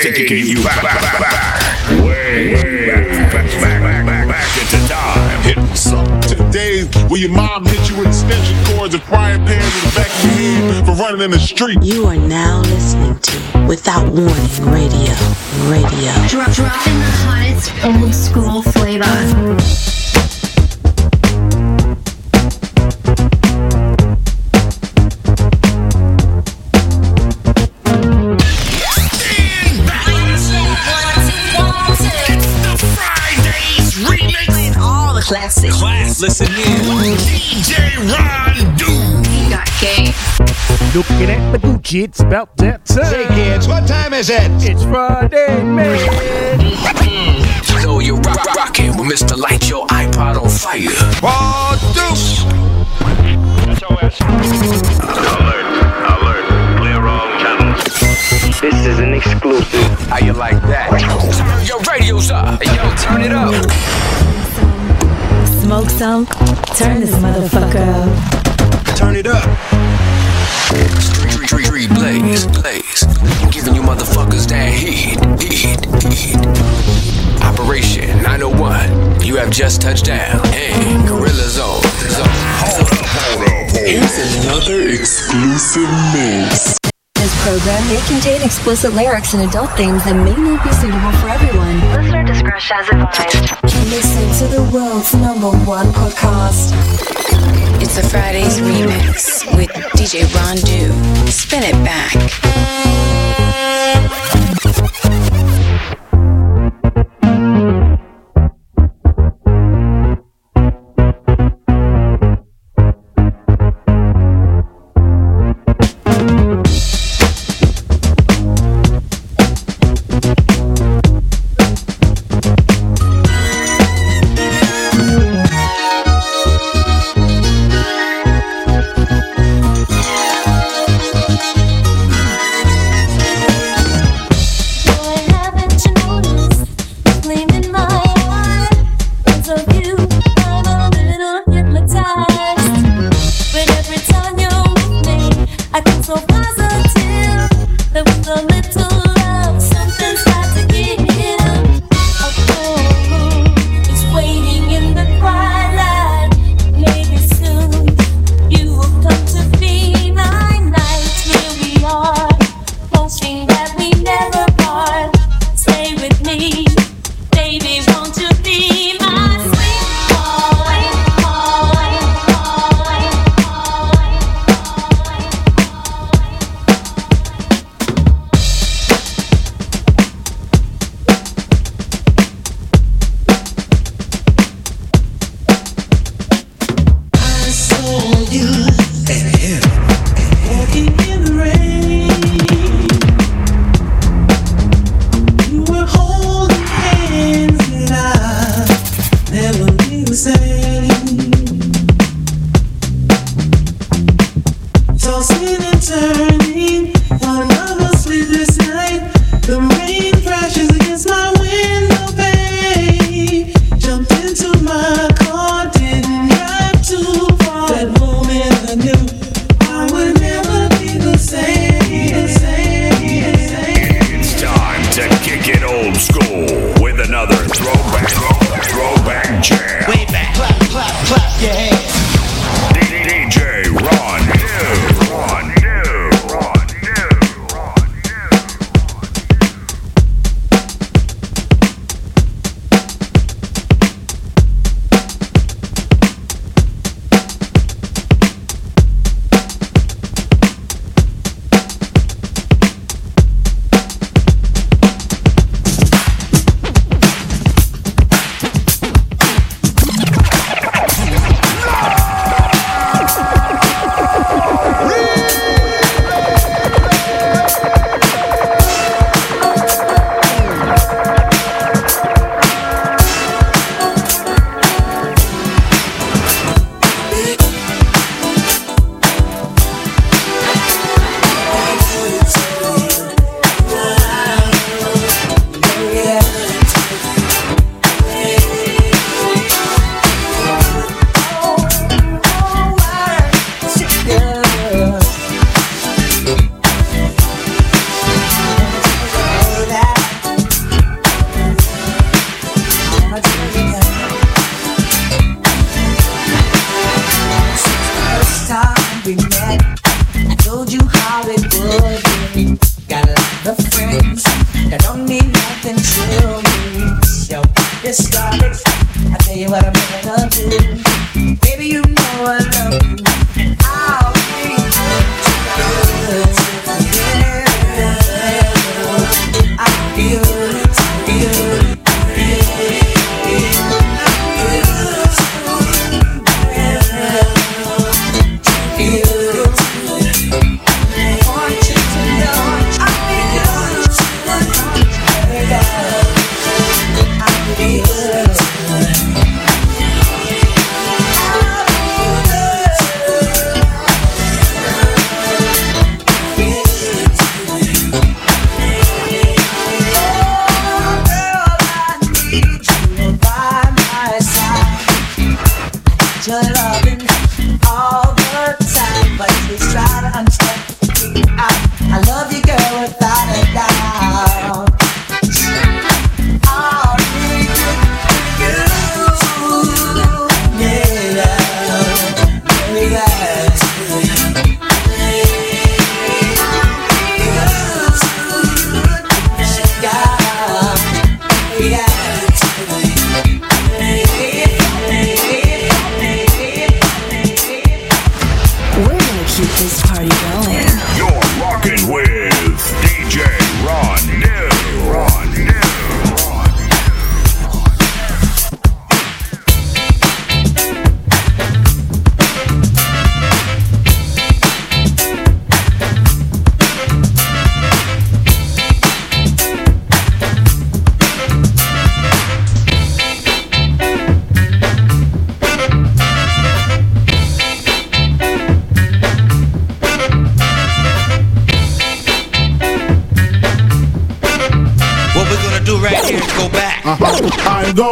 taking you back, back, back, back, way, way back, back, back, back, back into time. Hitting some today where your mom hit you with extension cords and frying pans in the back of your head for running in the street. You are now listening to Without Warning Radio. Radio. Drop, dropping the hottest old school flavor. Classic. Class, listen in. DJ Ron Do. You got game. Looking at my Gucci, it's about that time. Hey kids, what time is it? It's Friday, man. Mm-hmm. So you're rock, rock, rocking with Mr. Light Your iPod on fire. Oh, deuce. Alert, alert. Clear all channels. This is an exclusive. How you like that? Turn your radios up. Hey, yo, turn it up. Smoke some, turn this motherfucker up. Turn it up. Street, street, street, street, blaze, blaze. Giving you motherfuckers that heat, heat, heat. Operation 901. You have just touched down. Hey, Gorilla Zone. Zone. Hold up, hold up, hold up. Here's another exclusive mix. This program may contain explicit lyrics and adult themes that may not be suitable for everyone. Listener discretion is advised. Listen to the world's number one podcast. It's a Fridays remix with DJ Ron Do. Spin it back.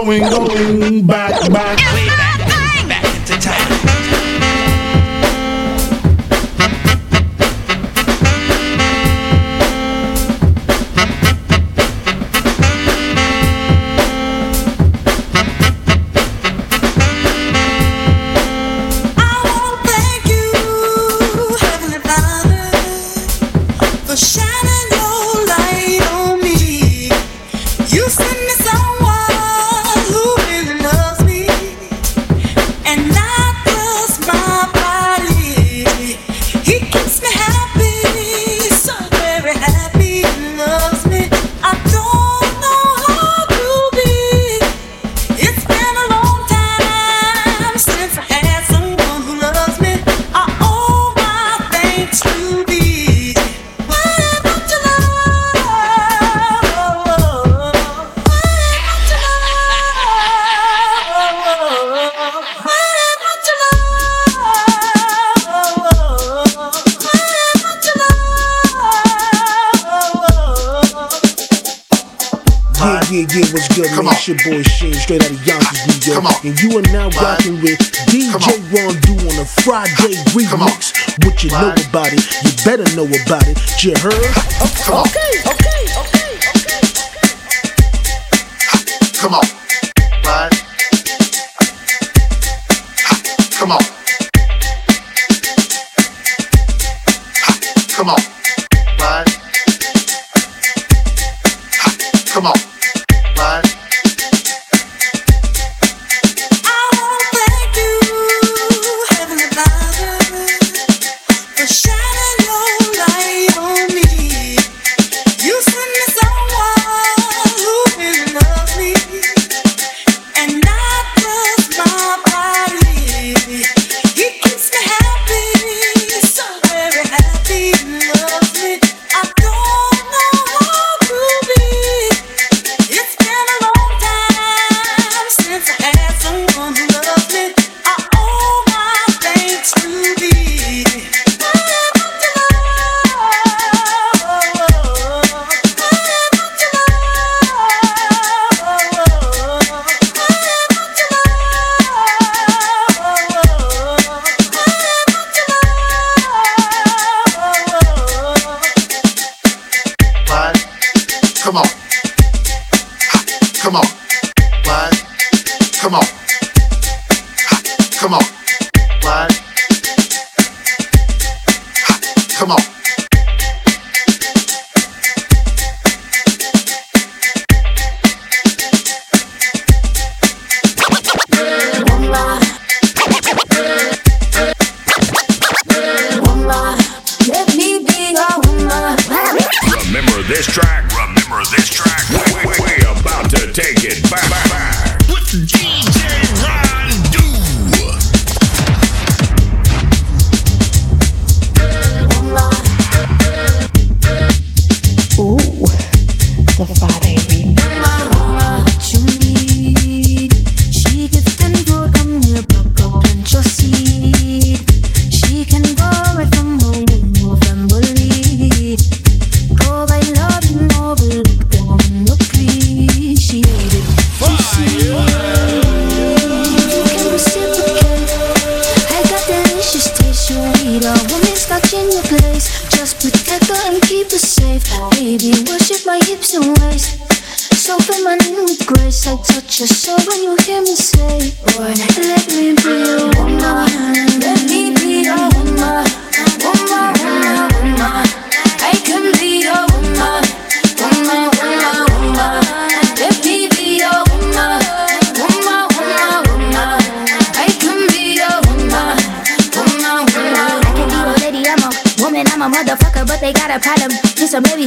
going go. Yeah, yeah, yeah, what's good, Come man? On. It's your boy Shane, straight out of Yonkers, New York. Come on. And you are now what? rocking with DJ Ron Do on a Friday remix. What you what? know about it, you better know about it. You heard? Come okay, on. okay, okay, okay, okay. Come on. What? Come on. Come on. Come on.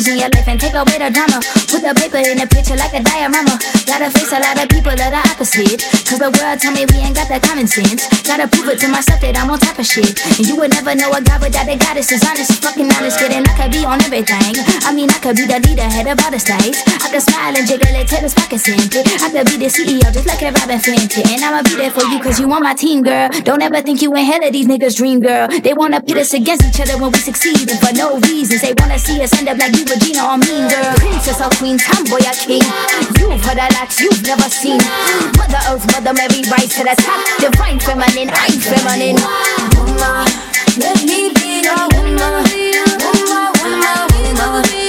In your life and take away the drama. Put the paper in the picture like a diorama. Gotta face a lot of people that Cause the world tell me we ain't got that common sense. Gotta prove it to myself that I'm on top of shit. And you would never know a guy without a goddess is honest, fucking honest, and I could be on everything. I mean, I could be the leader, head of all the states. I could smile and jiggle it till his pockets empty. I could be the CEO just like a Robyn Fenty. And I'ma be there for you cause you on my team, girl. Don't ever think you ain't hell of these niggas' dream, girl. They wanna pit us against each other when we succeed. And for no reasons, they wanna see us end up like you, Regina, or Mean Girl. Princess or Queen, tomboy or king. You've heard a lot you've never seen. Mother Earth, Mother Mary, rise to the top. Divine feminine, I'm feminine. Woman, let me be your woman. Woman, woman, woman.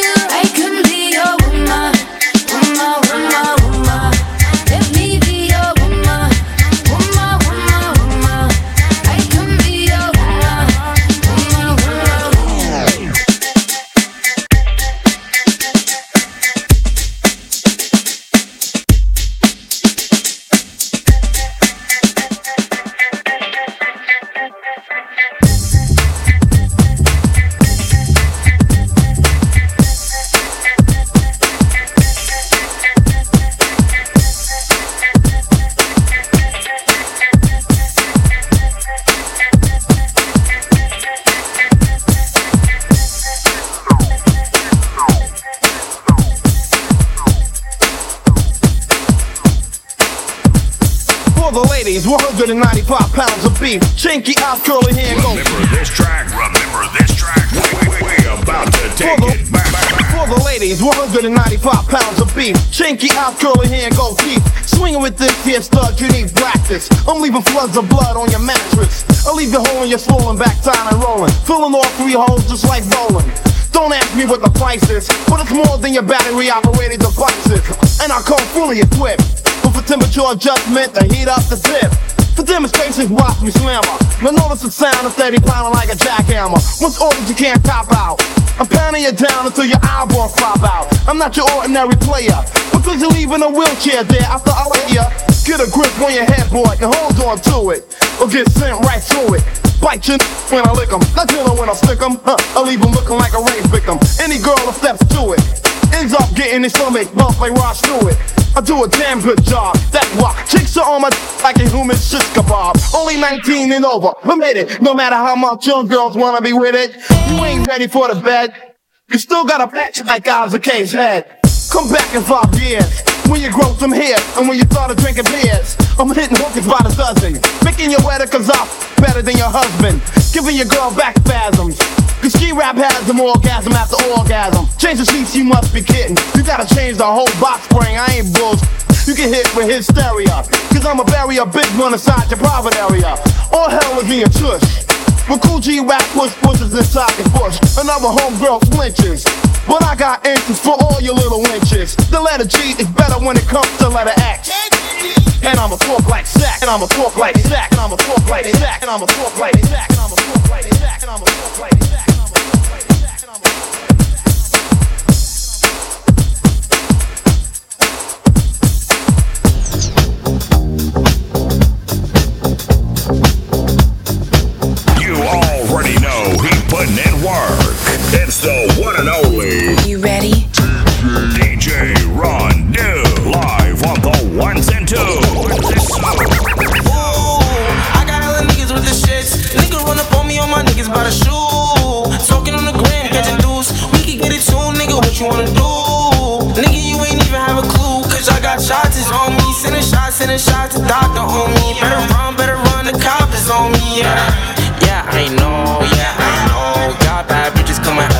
The ladies, 195 pounds of beef. Chinky out, curly hair, go. Remember this track. Remember this track. We, we, we about to take it back. For the ladies, 195 pounds of beef. Chinky out, curly hair, go deep. Swinging with this here stud, you need practice. I'm leaving floods of blood on your mattress. I'll leave you hole in your swollen back, time and rolling. Filling all three holes just like bowling. Don't ask me what the price is, but it's more than your battery operated devices. And I come fully equipped. For temperature adjustment, to heat up the zip. For demonstrations, watch me slammer. Now notice the sound of steady pounding like a jackhammer. Once ordered, you can't cop out. I'm pounding you down until your eyeballs pop out. I'm not your ordinary player. Because you're leaving a wheelchair there after I let ya. Get a grip on your headboard and hold on to it. Or get sent right through it. Bite your when I lick 'em. Not dinner when I stick 'em. Huh, I leave 'em looking like a rape victim. Any girl that steps to it ends up getting their stomach bumped like Rod Stewart. I do a damn good job. That why chicks are on my like a human shish kebab. Only 19 and over. Made it. No matter how much young girls wanna be with it, you ain't ready for the bed. You still got a patch like Isaac Hayes' head. Come back in five years when you grow some hair and when you started drinking beers. I'm hitting hookers by the dozen, making your wetter cause I'm better than your husband, giving your girl back spasms. Cause G Rap has them orgasm after orgasm. Change the sheets, you must be kidding. You gotta change the whole box spring, I ain't bullshit. You get hit with hysteria. Cause I'm a a big one inside your private area. All hell is me your tush. With Kool G Rap push pushes inside your bush. Another homegirl flinches. But I got answers for all your little inches. The letter G is better when it comes to letter X. And I'ma talk like Zach. And I'ma talk like Zach. And I'ma talk like Zach. And I'ma talk like Zach. And I'ma talk like Zach. And I'ma talk like Zach. Output Network. It's the one and only. You ready? DJ Ron Do. Live on the ones and twos. Whoa, I got niggas with the shits. Nigga run up on me on my niggas by the shoe. Talking on the gram, catching dudes. We can get it nigga. What you wanna do? Nigga, you ain't even have a clue. Cause I got shots on me. Sending shots, sending shots to doctor. Better run, better run. The cop is on me. Yeah, yeah, I know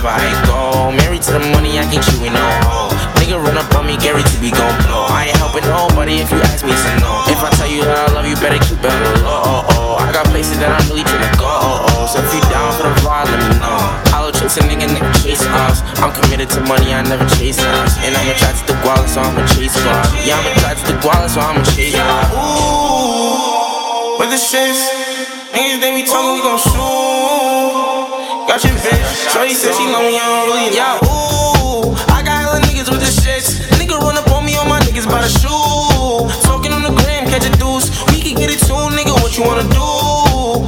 wherever I go. Married to the money, I can't chew with no hoe. Nigga run up on me, Gary to be gon' blow. I ain't helping nobody if you ask me, so no. If I tell you that I love you, better keep it low. I got places that I'm really tryna go. So if you down for the ride, let me know. Hollow chips and nigga, nigga chase us. I'm committed to money, I never chase us. And I'ma to guala, so I'ma chase God. Yeah, I'ma to guala, so I'ma chase God. Ooh, with the shits. Niggas, they be talking, we gon' Shorty said she know me, I don't really Yeah, ooh. I got hella niggas with the shits. Nigga run up on me, all my niggas by the shoe. Talking on the gram, catch a deuce. We can get it too, nigga, what you wanna do?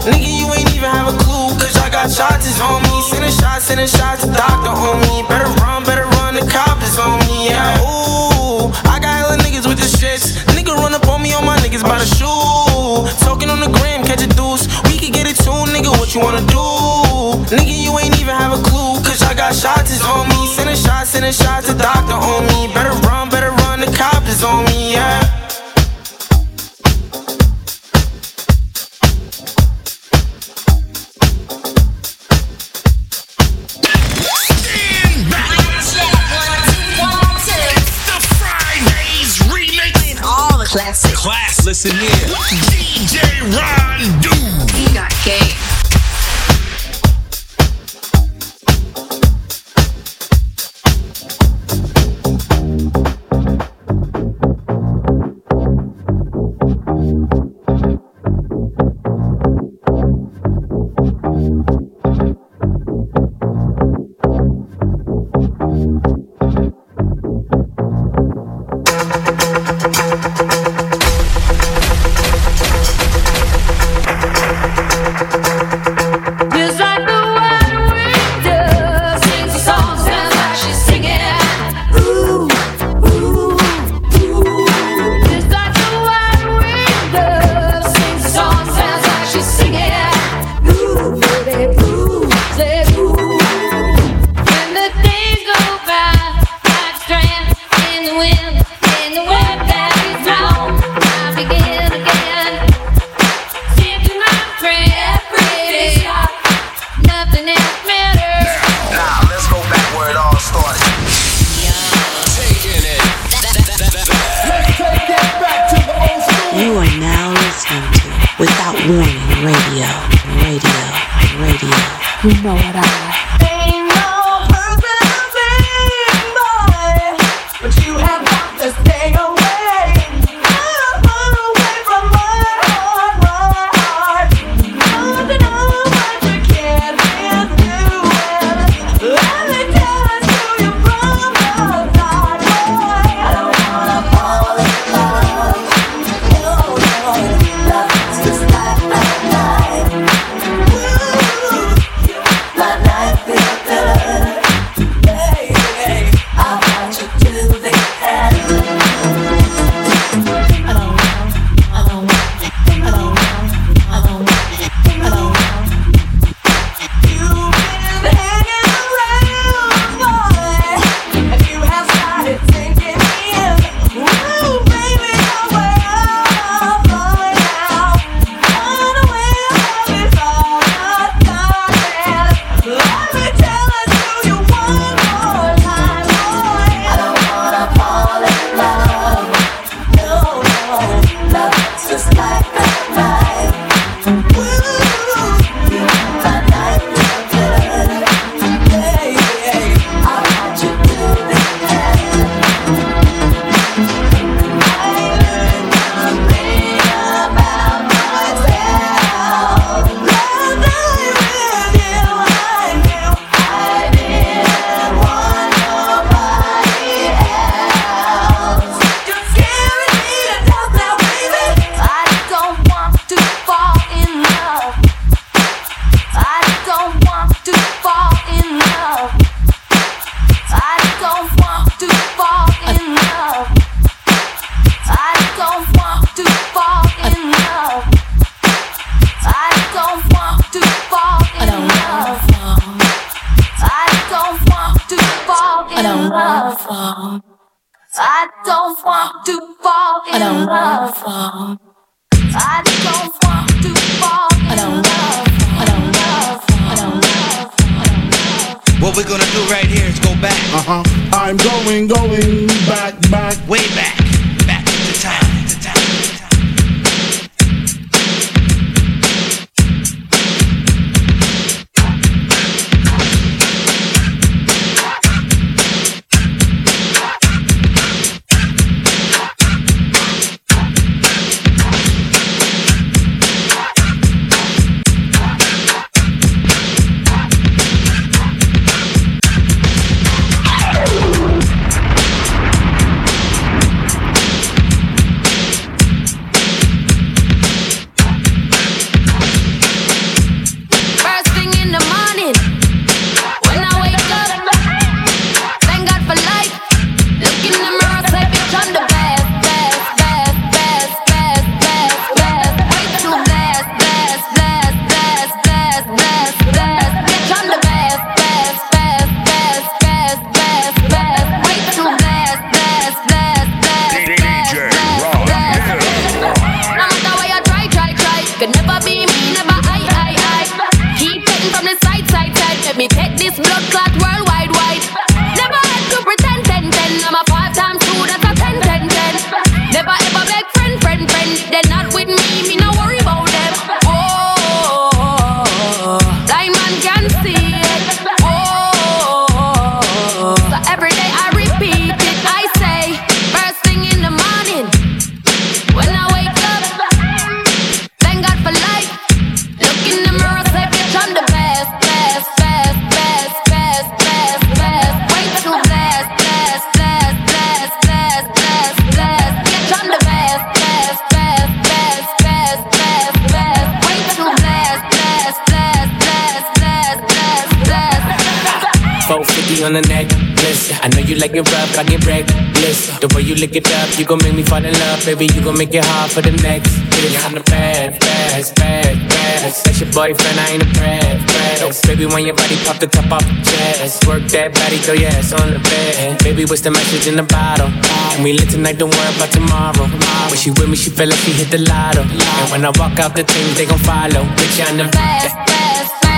Nigga, you ain't even have a clue. Cause I got shots is on me. Sending shots, sending shots to doctor on me. Better run, better run, the cop is on me, yeah. Ooh. I got hella niggas with the shits. Nigga run up on me, all my niggas by the shoe. Talking on the gram, catch a deuce. We can get it too, nigga, what you wanna do? Shots is on me. Sending shots, sending shots to doctor on like a. on the necklace. I know you like it rough, I get reckless. The way you lick it up, you gon' make me fall in love, baby. You gon' make it hard for the next. Bitch, I'm the bad, bad, bad, bad. That's your boyfriend, I ain't a bad, bad. Oh, baby, when your body pop the top off your chest, work that body, throw your ass on the bed. Baby, what's the message in the bottle? And we lit tonight, don't worry about tomorrow. When she with me, she feel like she hit the lotto. And when I walk out the things, they gon' follow. Bitch, I'm the bad, bad, bad.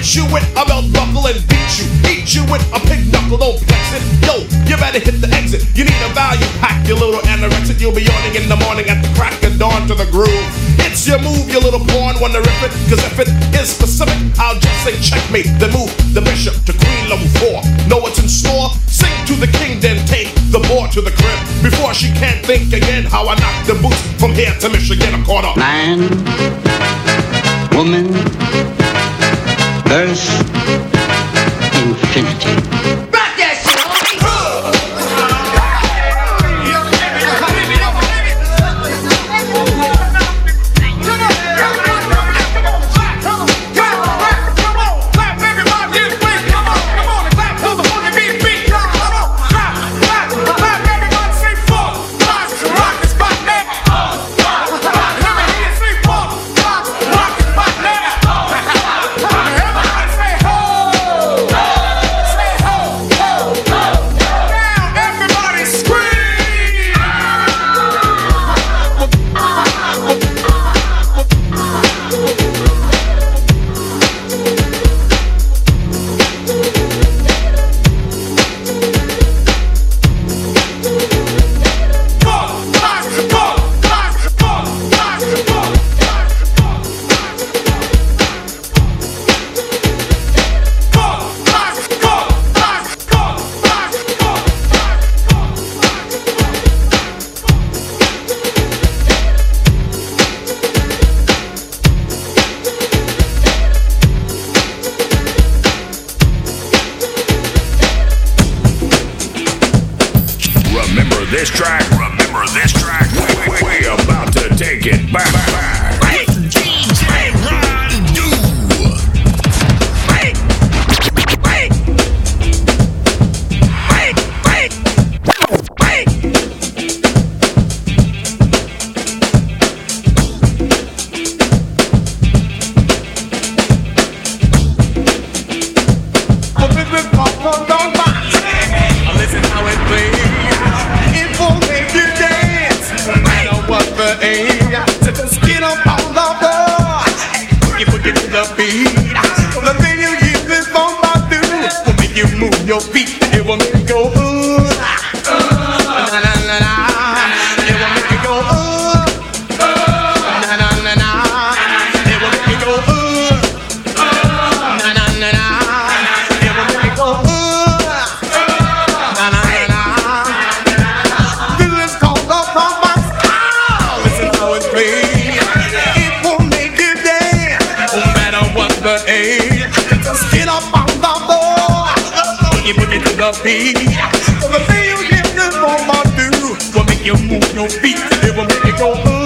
hit you with a belt buckle and beat you. Eat you with a pig knuckle, don't flex it. Yo, you better hit the exit. You need a value pack, your little anorexic. You'll be yawning in the morning at the crack of dawn to the groove. It's your move, you little pawn, wanna rip it. Cause if it is specific, I'll just say checkmate. The move the bishop to queen level four. Know what's in store? Sing to the king, then take the boar to the crib. Before she can't think again how I knocked the boots from here to Michigan, Caught up, Man, woman verse, infinity. The beat, the thing you give this mama do. Will make you move your feet. It will make you go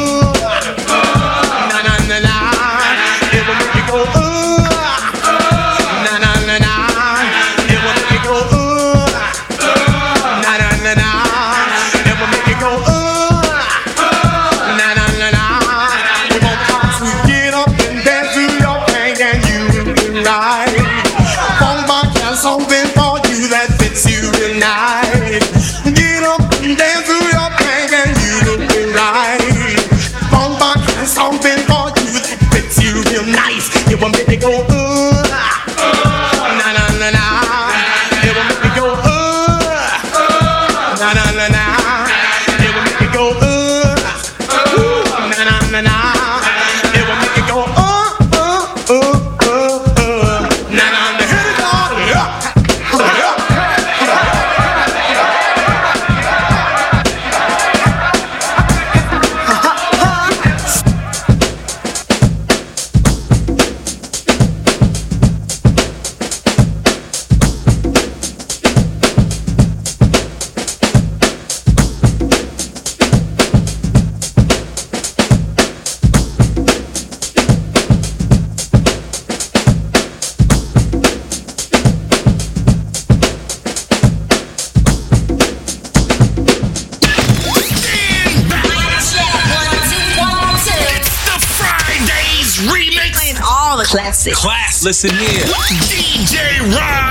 classics. Class, listen here. DJ Ron Do.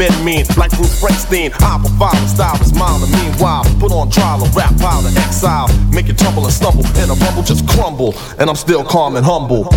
men mean, like Bruce Springsteen. I will follow style is mild and meanwhile, put on trial a rap powder exile. Make it tumble and stumble, and a rumble just crumble, and I'm still calm and humble.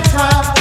that time.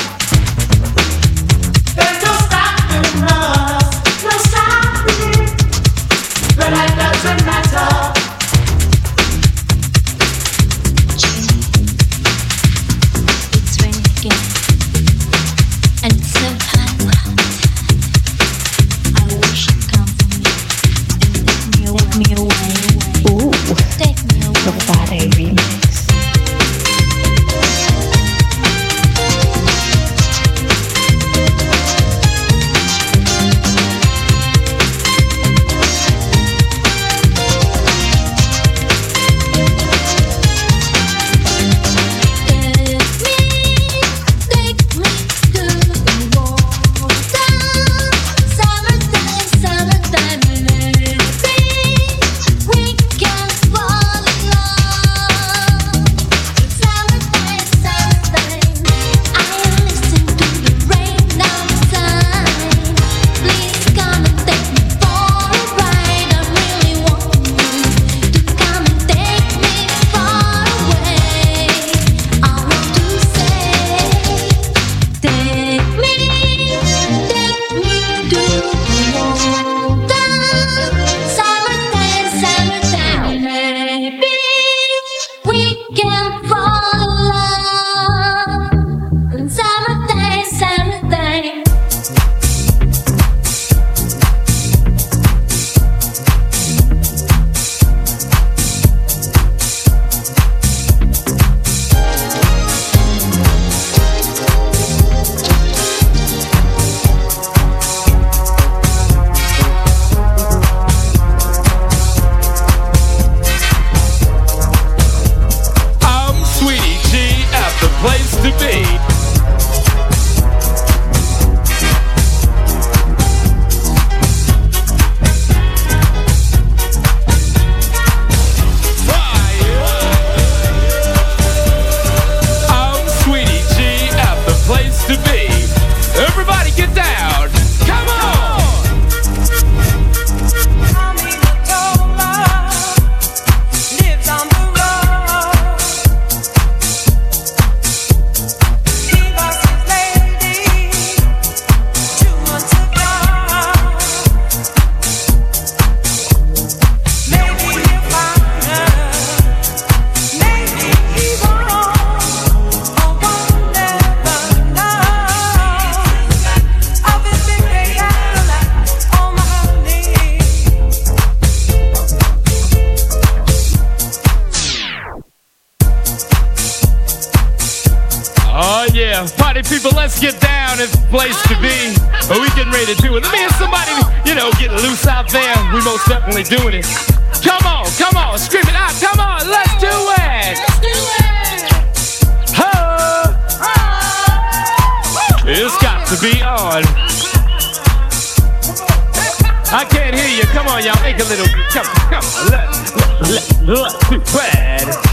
People, let's get down. It's the place to be. But we getting ready to do it. Let me hear somebody, you know, get loose out there. We most definitely doing it. Come on, come on, scream it out. Come on, let's do it. Let's do it. Ho! It's got to be on. I can't hear you. Come on, y'all. Make a little. Come, come on. Let, let, let, let's do it.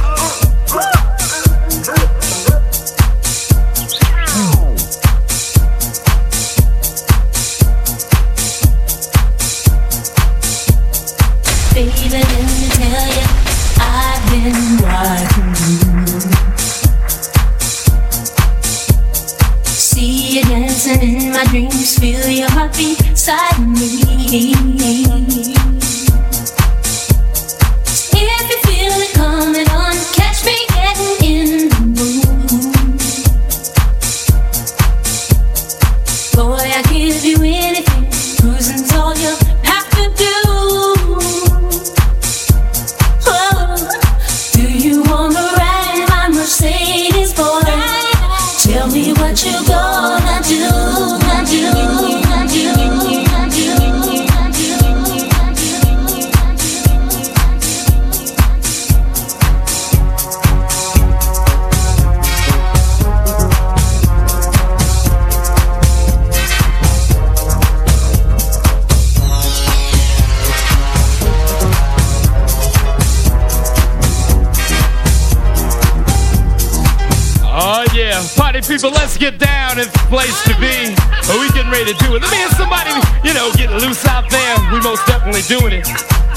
Place to be. But we getting ready to do it. Let me hear somebody, you know, get loose out there. We most definitely doing it.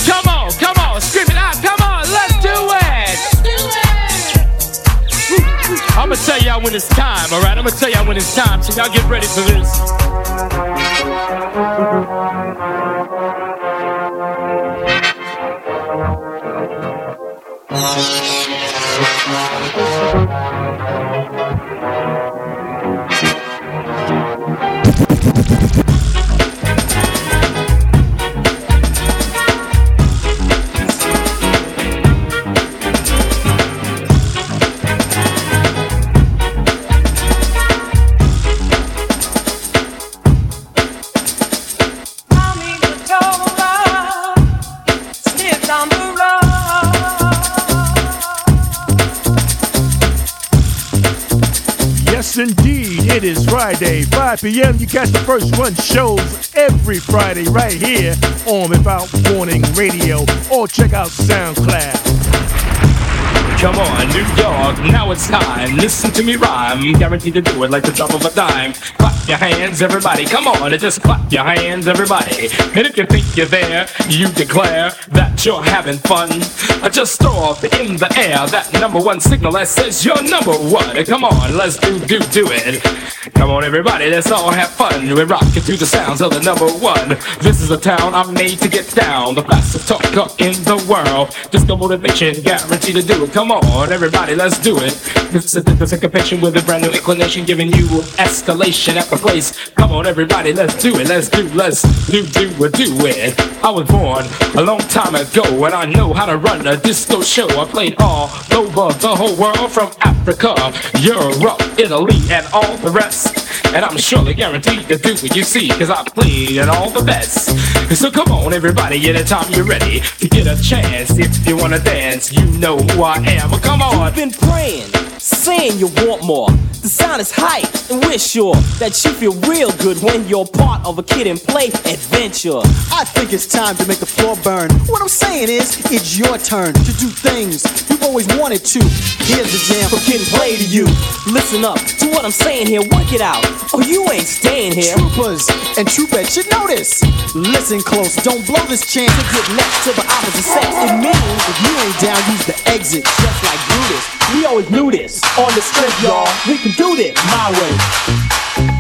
Come on, come on, scream it out. Come on, let's do it. I'm gonna tell y'all when it's time, alright? I'm gonna tell y'all when it's time, so y'all get ready for this. Indeed. It is Friday, 5 p.m. You catch the first run shows every Friday right here on Without Warning Radio or check out SoundCloud. Come on, New York, now it's time. Listen to me rhyme. Guaranteed to do it like the drop of a dime. Your hands, everybody. Come on, and just clap your hands, everybody. And if you think you're there, you declare that you're having fun. Just throw up in the air that number one signal that says you're number one. Come on, let's do, do, do it. Come on, everybody, let's all have fun. We're rocking to the sounds of the number one. This is a town I'm made to get down. The fastest talker in the world. Disco motivation, guaranteed to do it. Come on, everybody, let's do it. This is a syncopation with a brand new inclination, giving you escalation at the place. Come on, everybody, let's do it. Let's do, let's do, do, do it. I was born a long time ago, and I know how to run a disco show. I played all over the whole world, from Africa, Europe, Italy, and all the rest. And I'm surely guaranteed to do what you see, cause I played at all the best. So come on, everybody, anytime you're ready to get a chance. If you wanna dance, you know who I am. But come on. You've been praying, saying you want more. The sound is hype, and we're sure that you feel real good when you're part of a kid and play adventure. I think it's time to make the floor burn. What I'm saying is, it's your turn to do things you've always wanted to. Here's the jam from Kid and Play to you. Listen up to what I'm saying here, work it out. Oh, you ain't staying here. Troopers and troopettes should know this. Listen close, don't blow this chance to get next to the opposite sex. It means if you ain't down, use the exit, just like Brutus. We always knew this. On the strength, y'all. We can do this my way.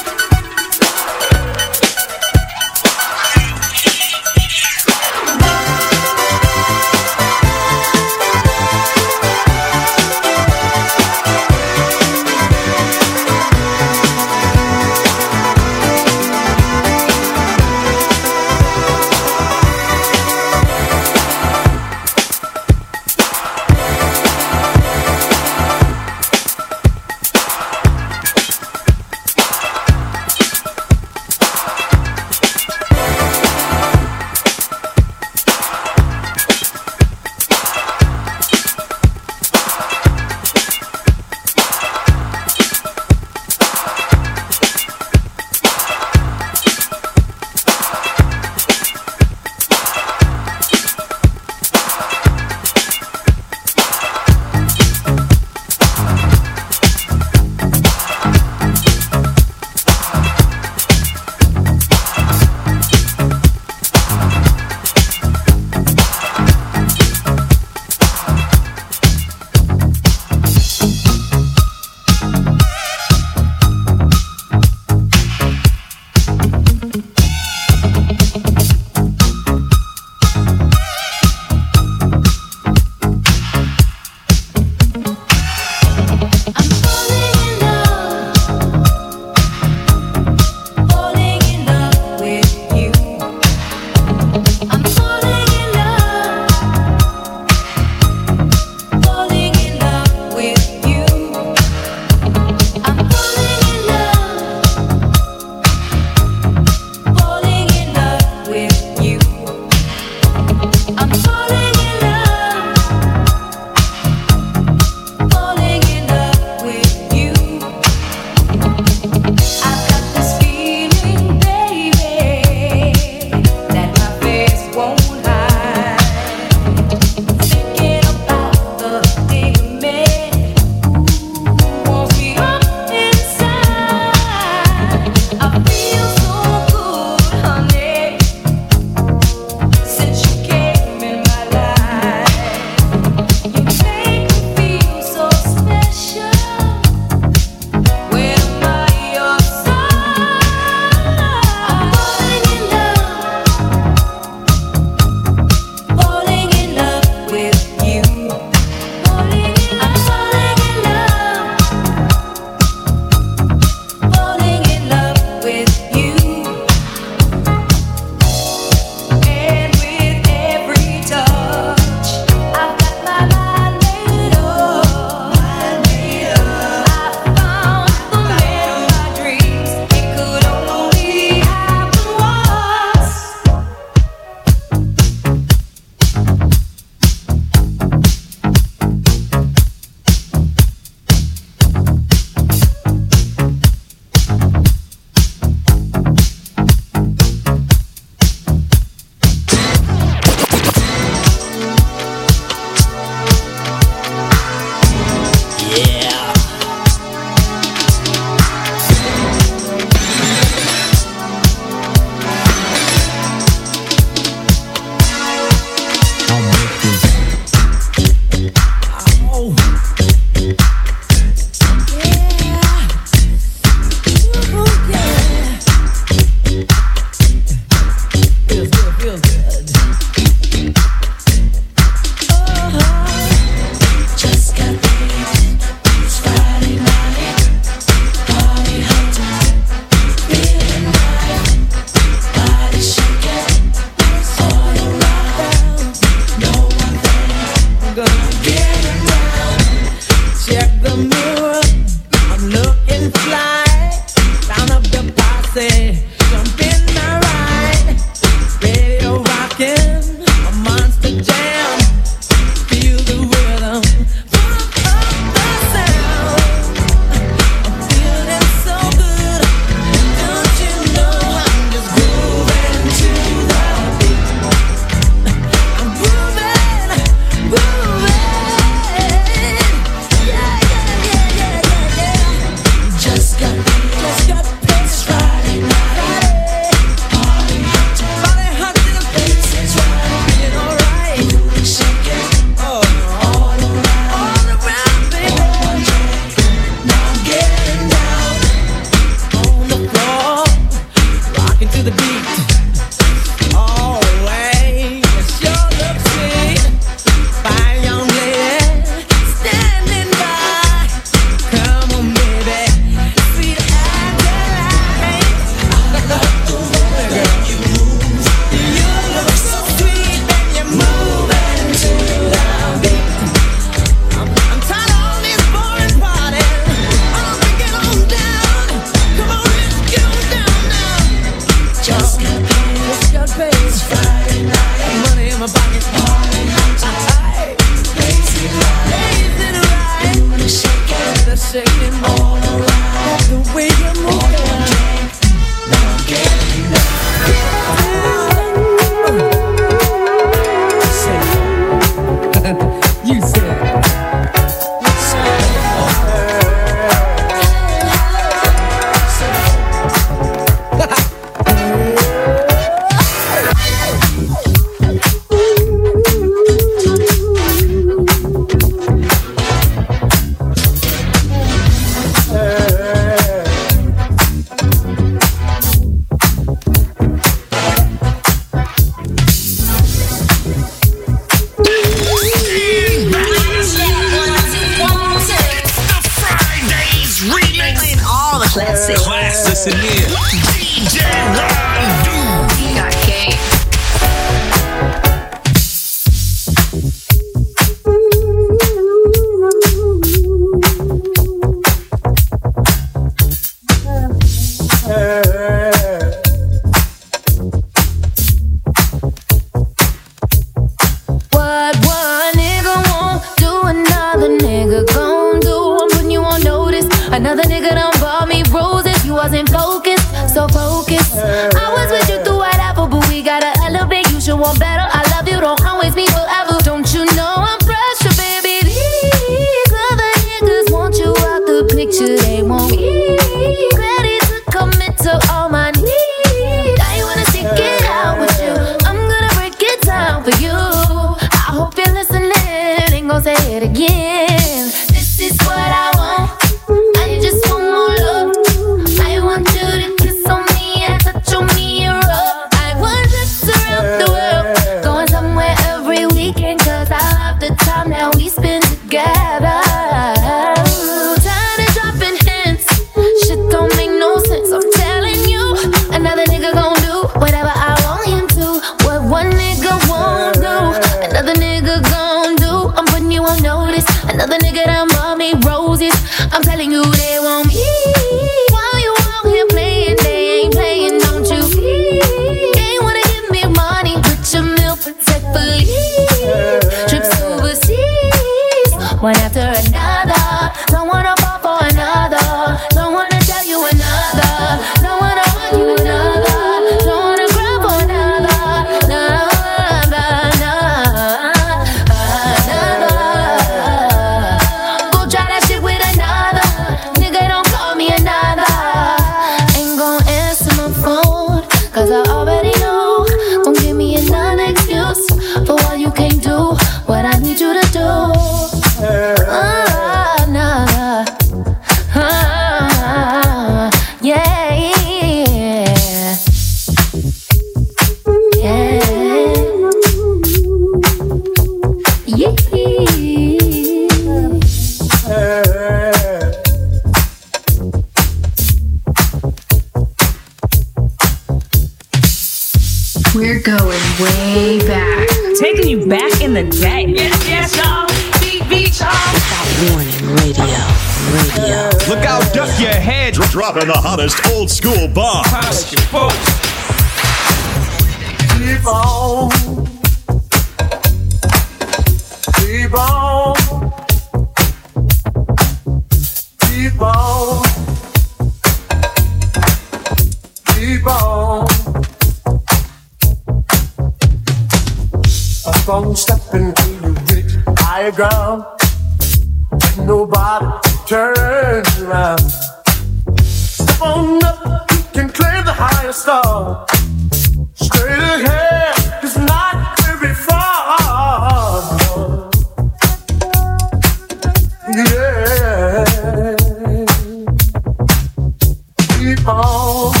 Oh.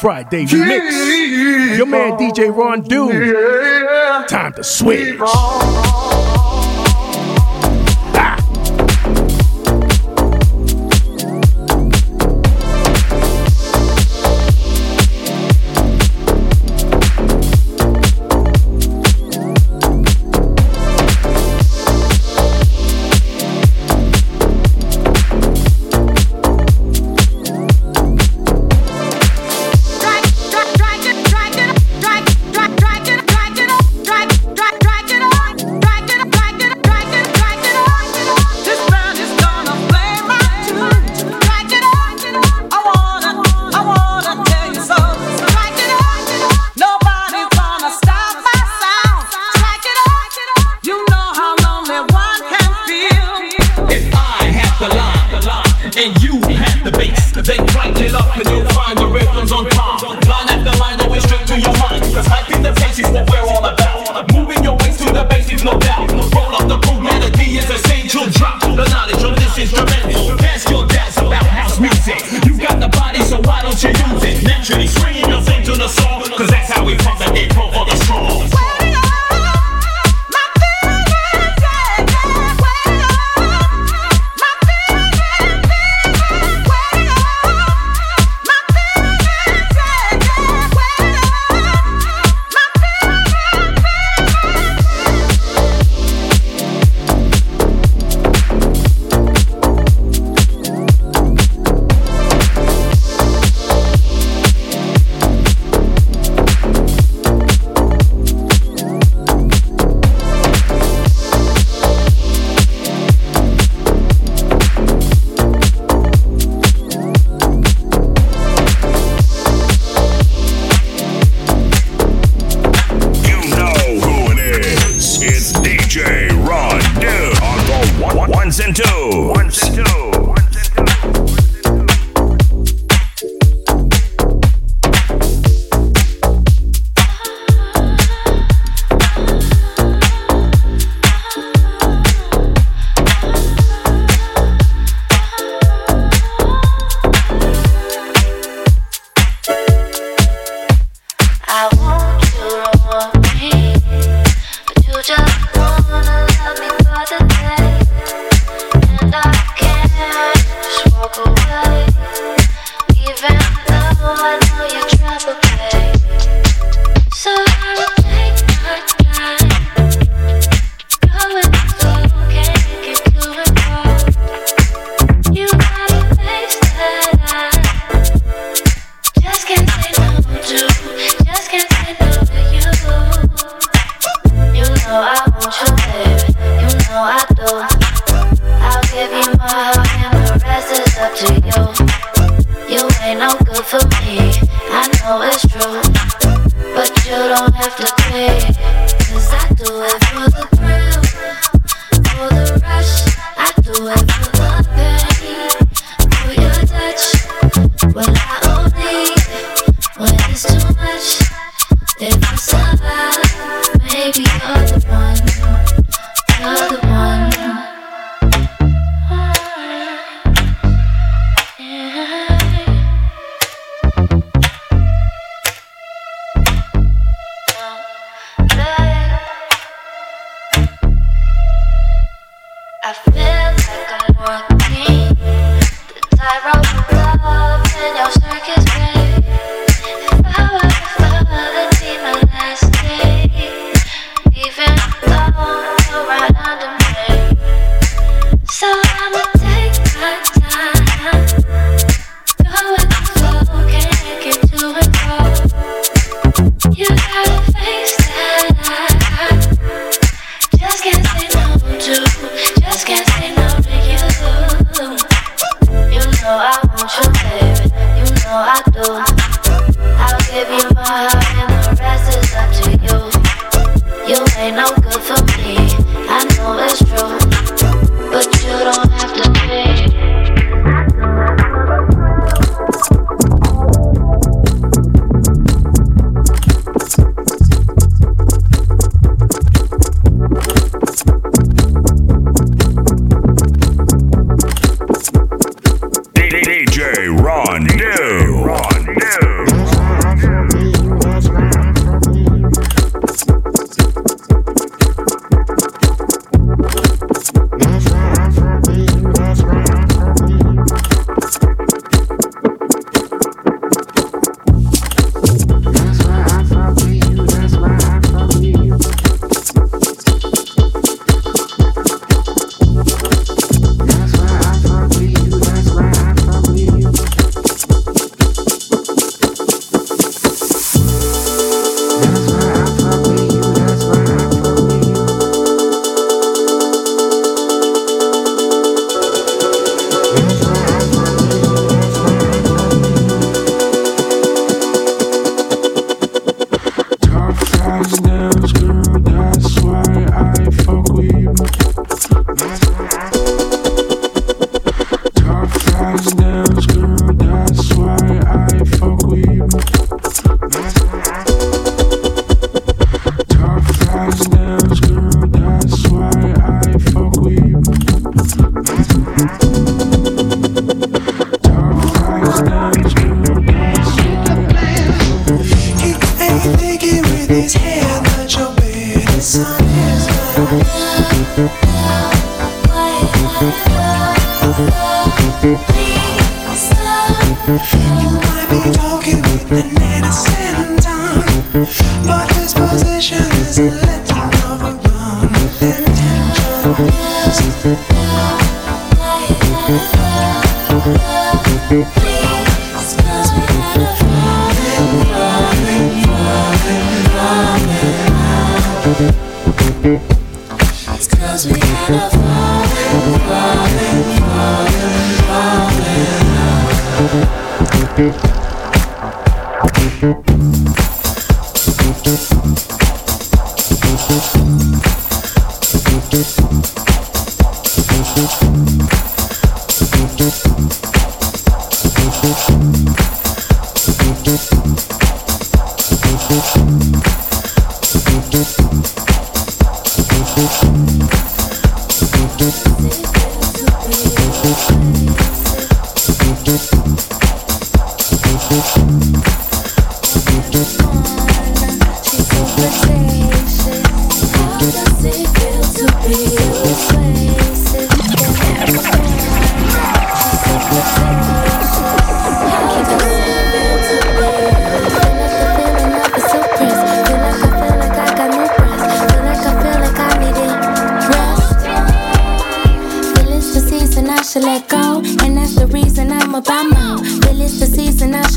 Friday remix. Your man DJ Ron Do. Time to switch.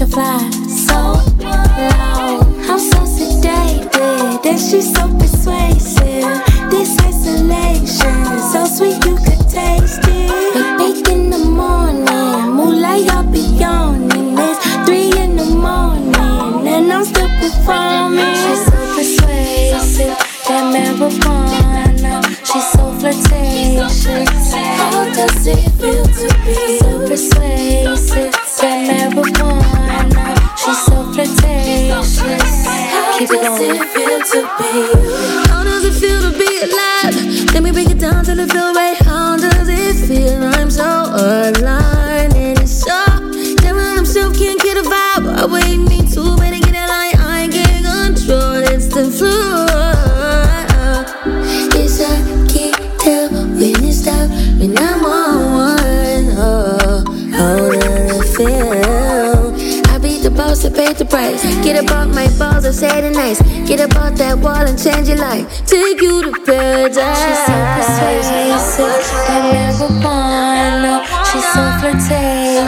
to fly so low. I'm so sedated, and she's so persuasive. does it feel to be? How does it feel to be alive? Let me break it down till it feel right. Get up off my balls of Saturday nights. Get up off that wall and change your life. Take you to paradise. She's so persuasive, like marijuana. She's so flirtatious.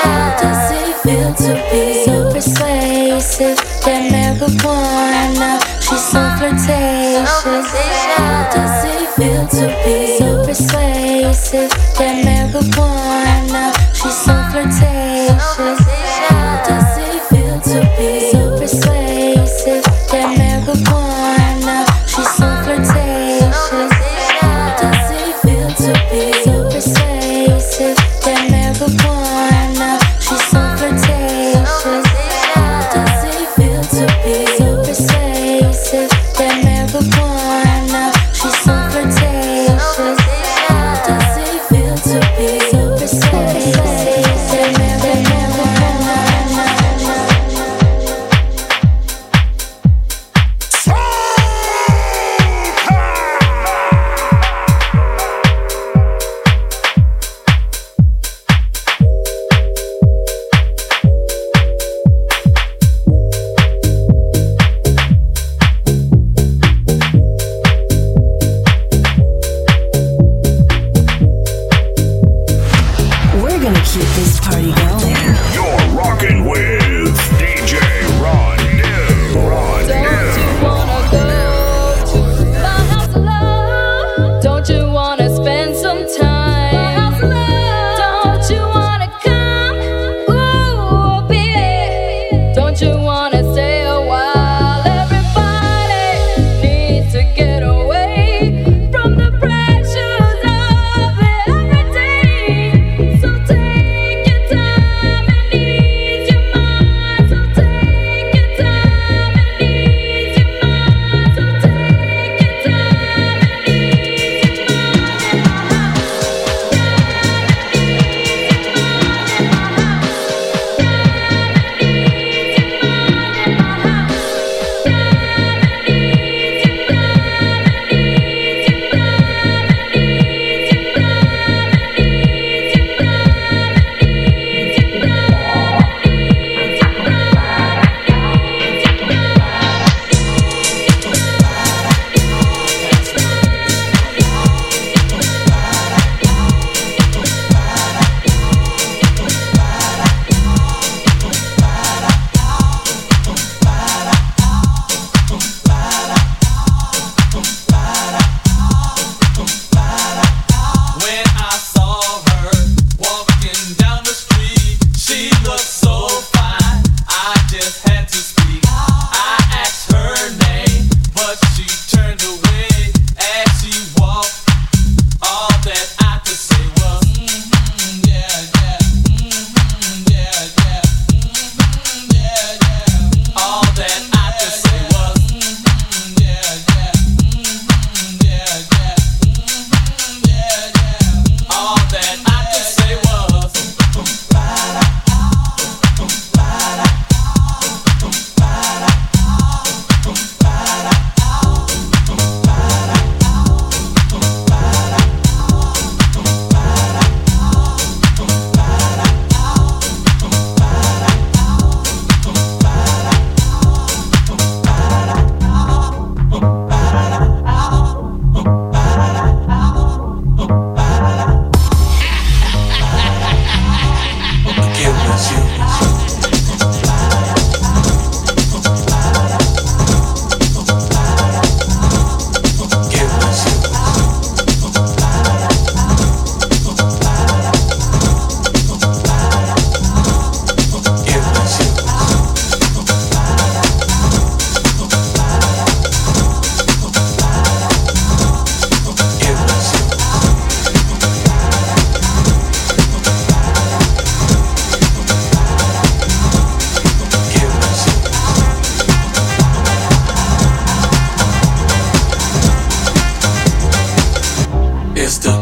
How does it feel to be so persuasive, like marijuana? She's so flirtatious. How does it feel to be so persuasive, like marijuana? She's so flirtatious. How does to be so precise.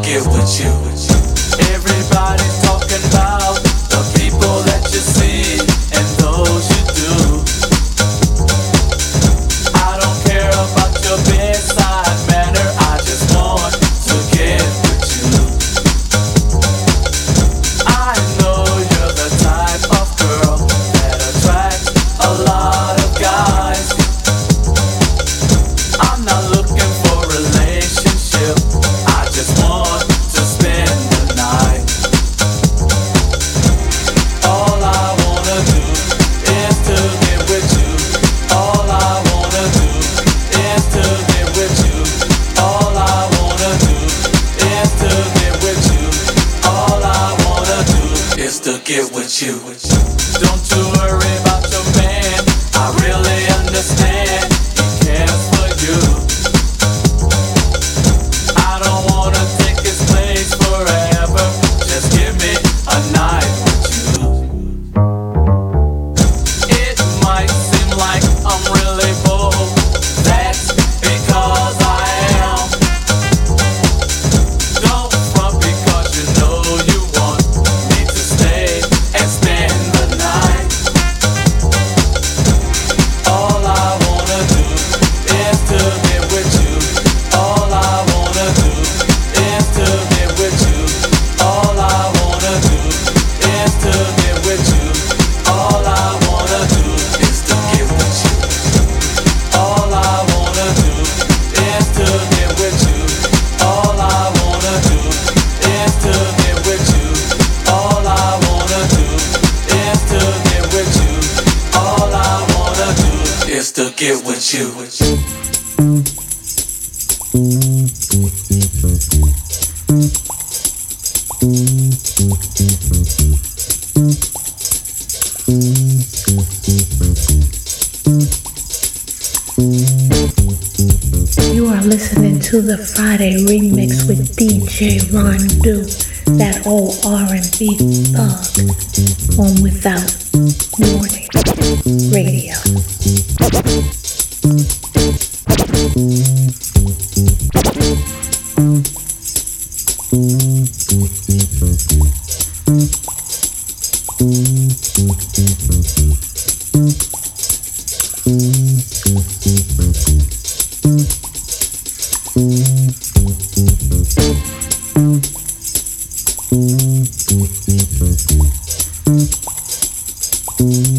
get with you. Everybody's talking about the people that you see. One. Mm-hmm.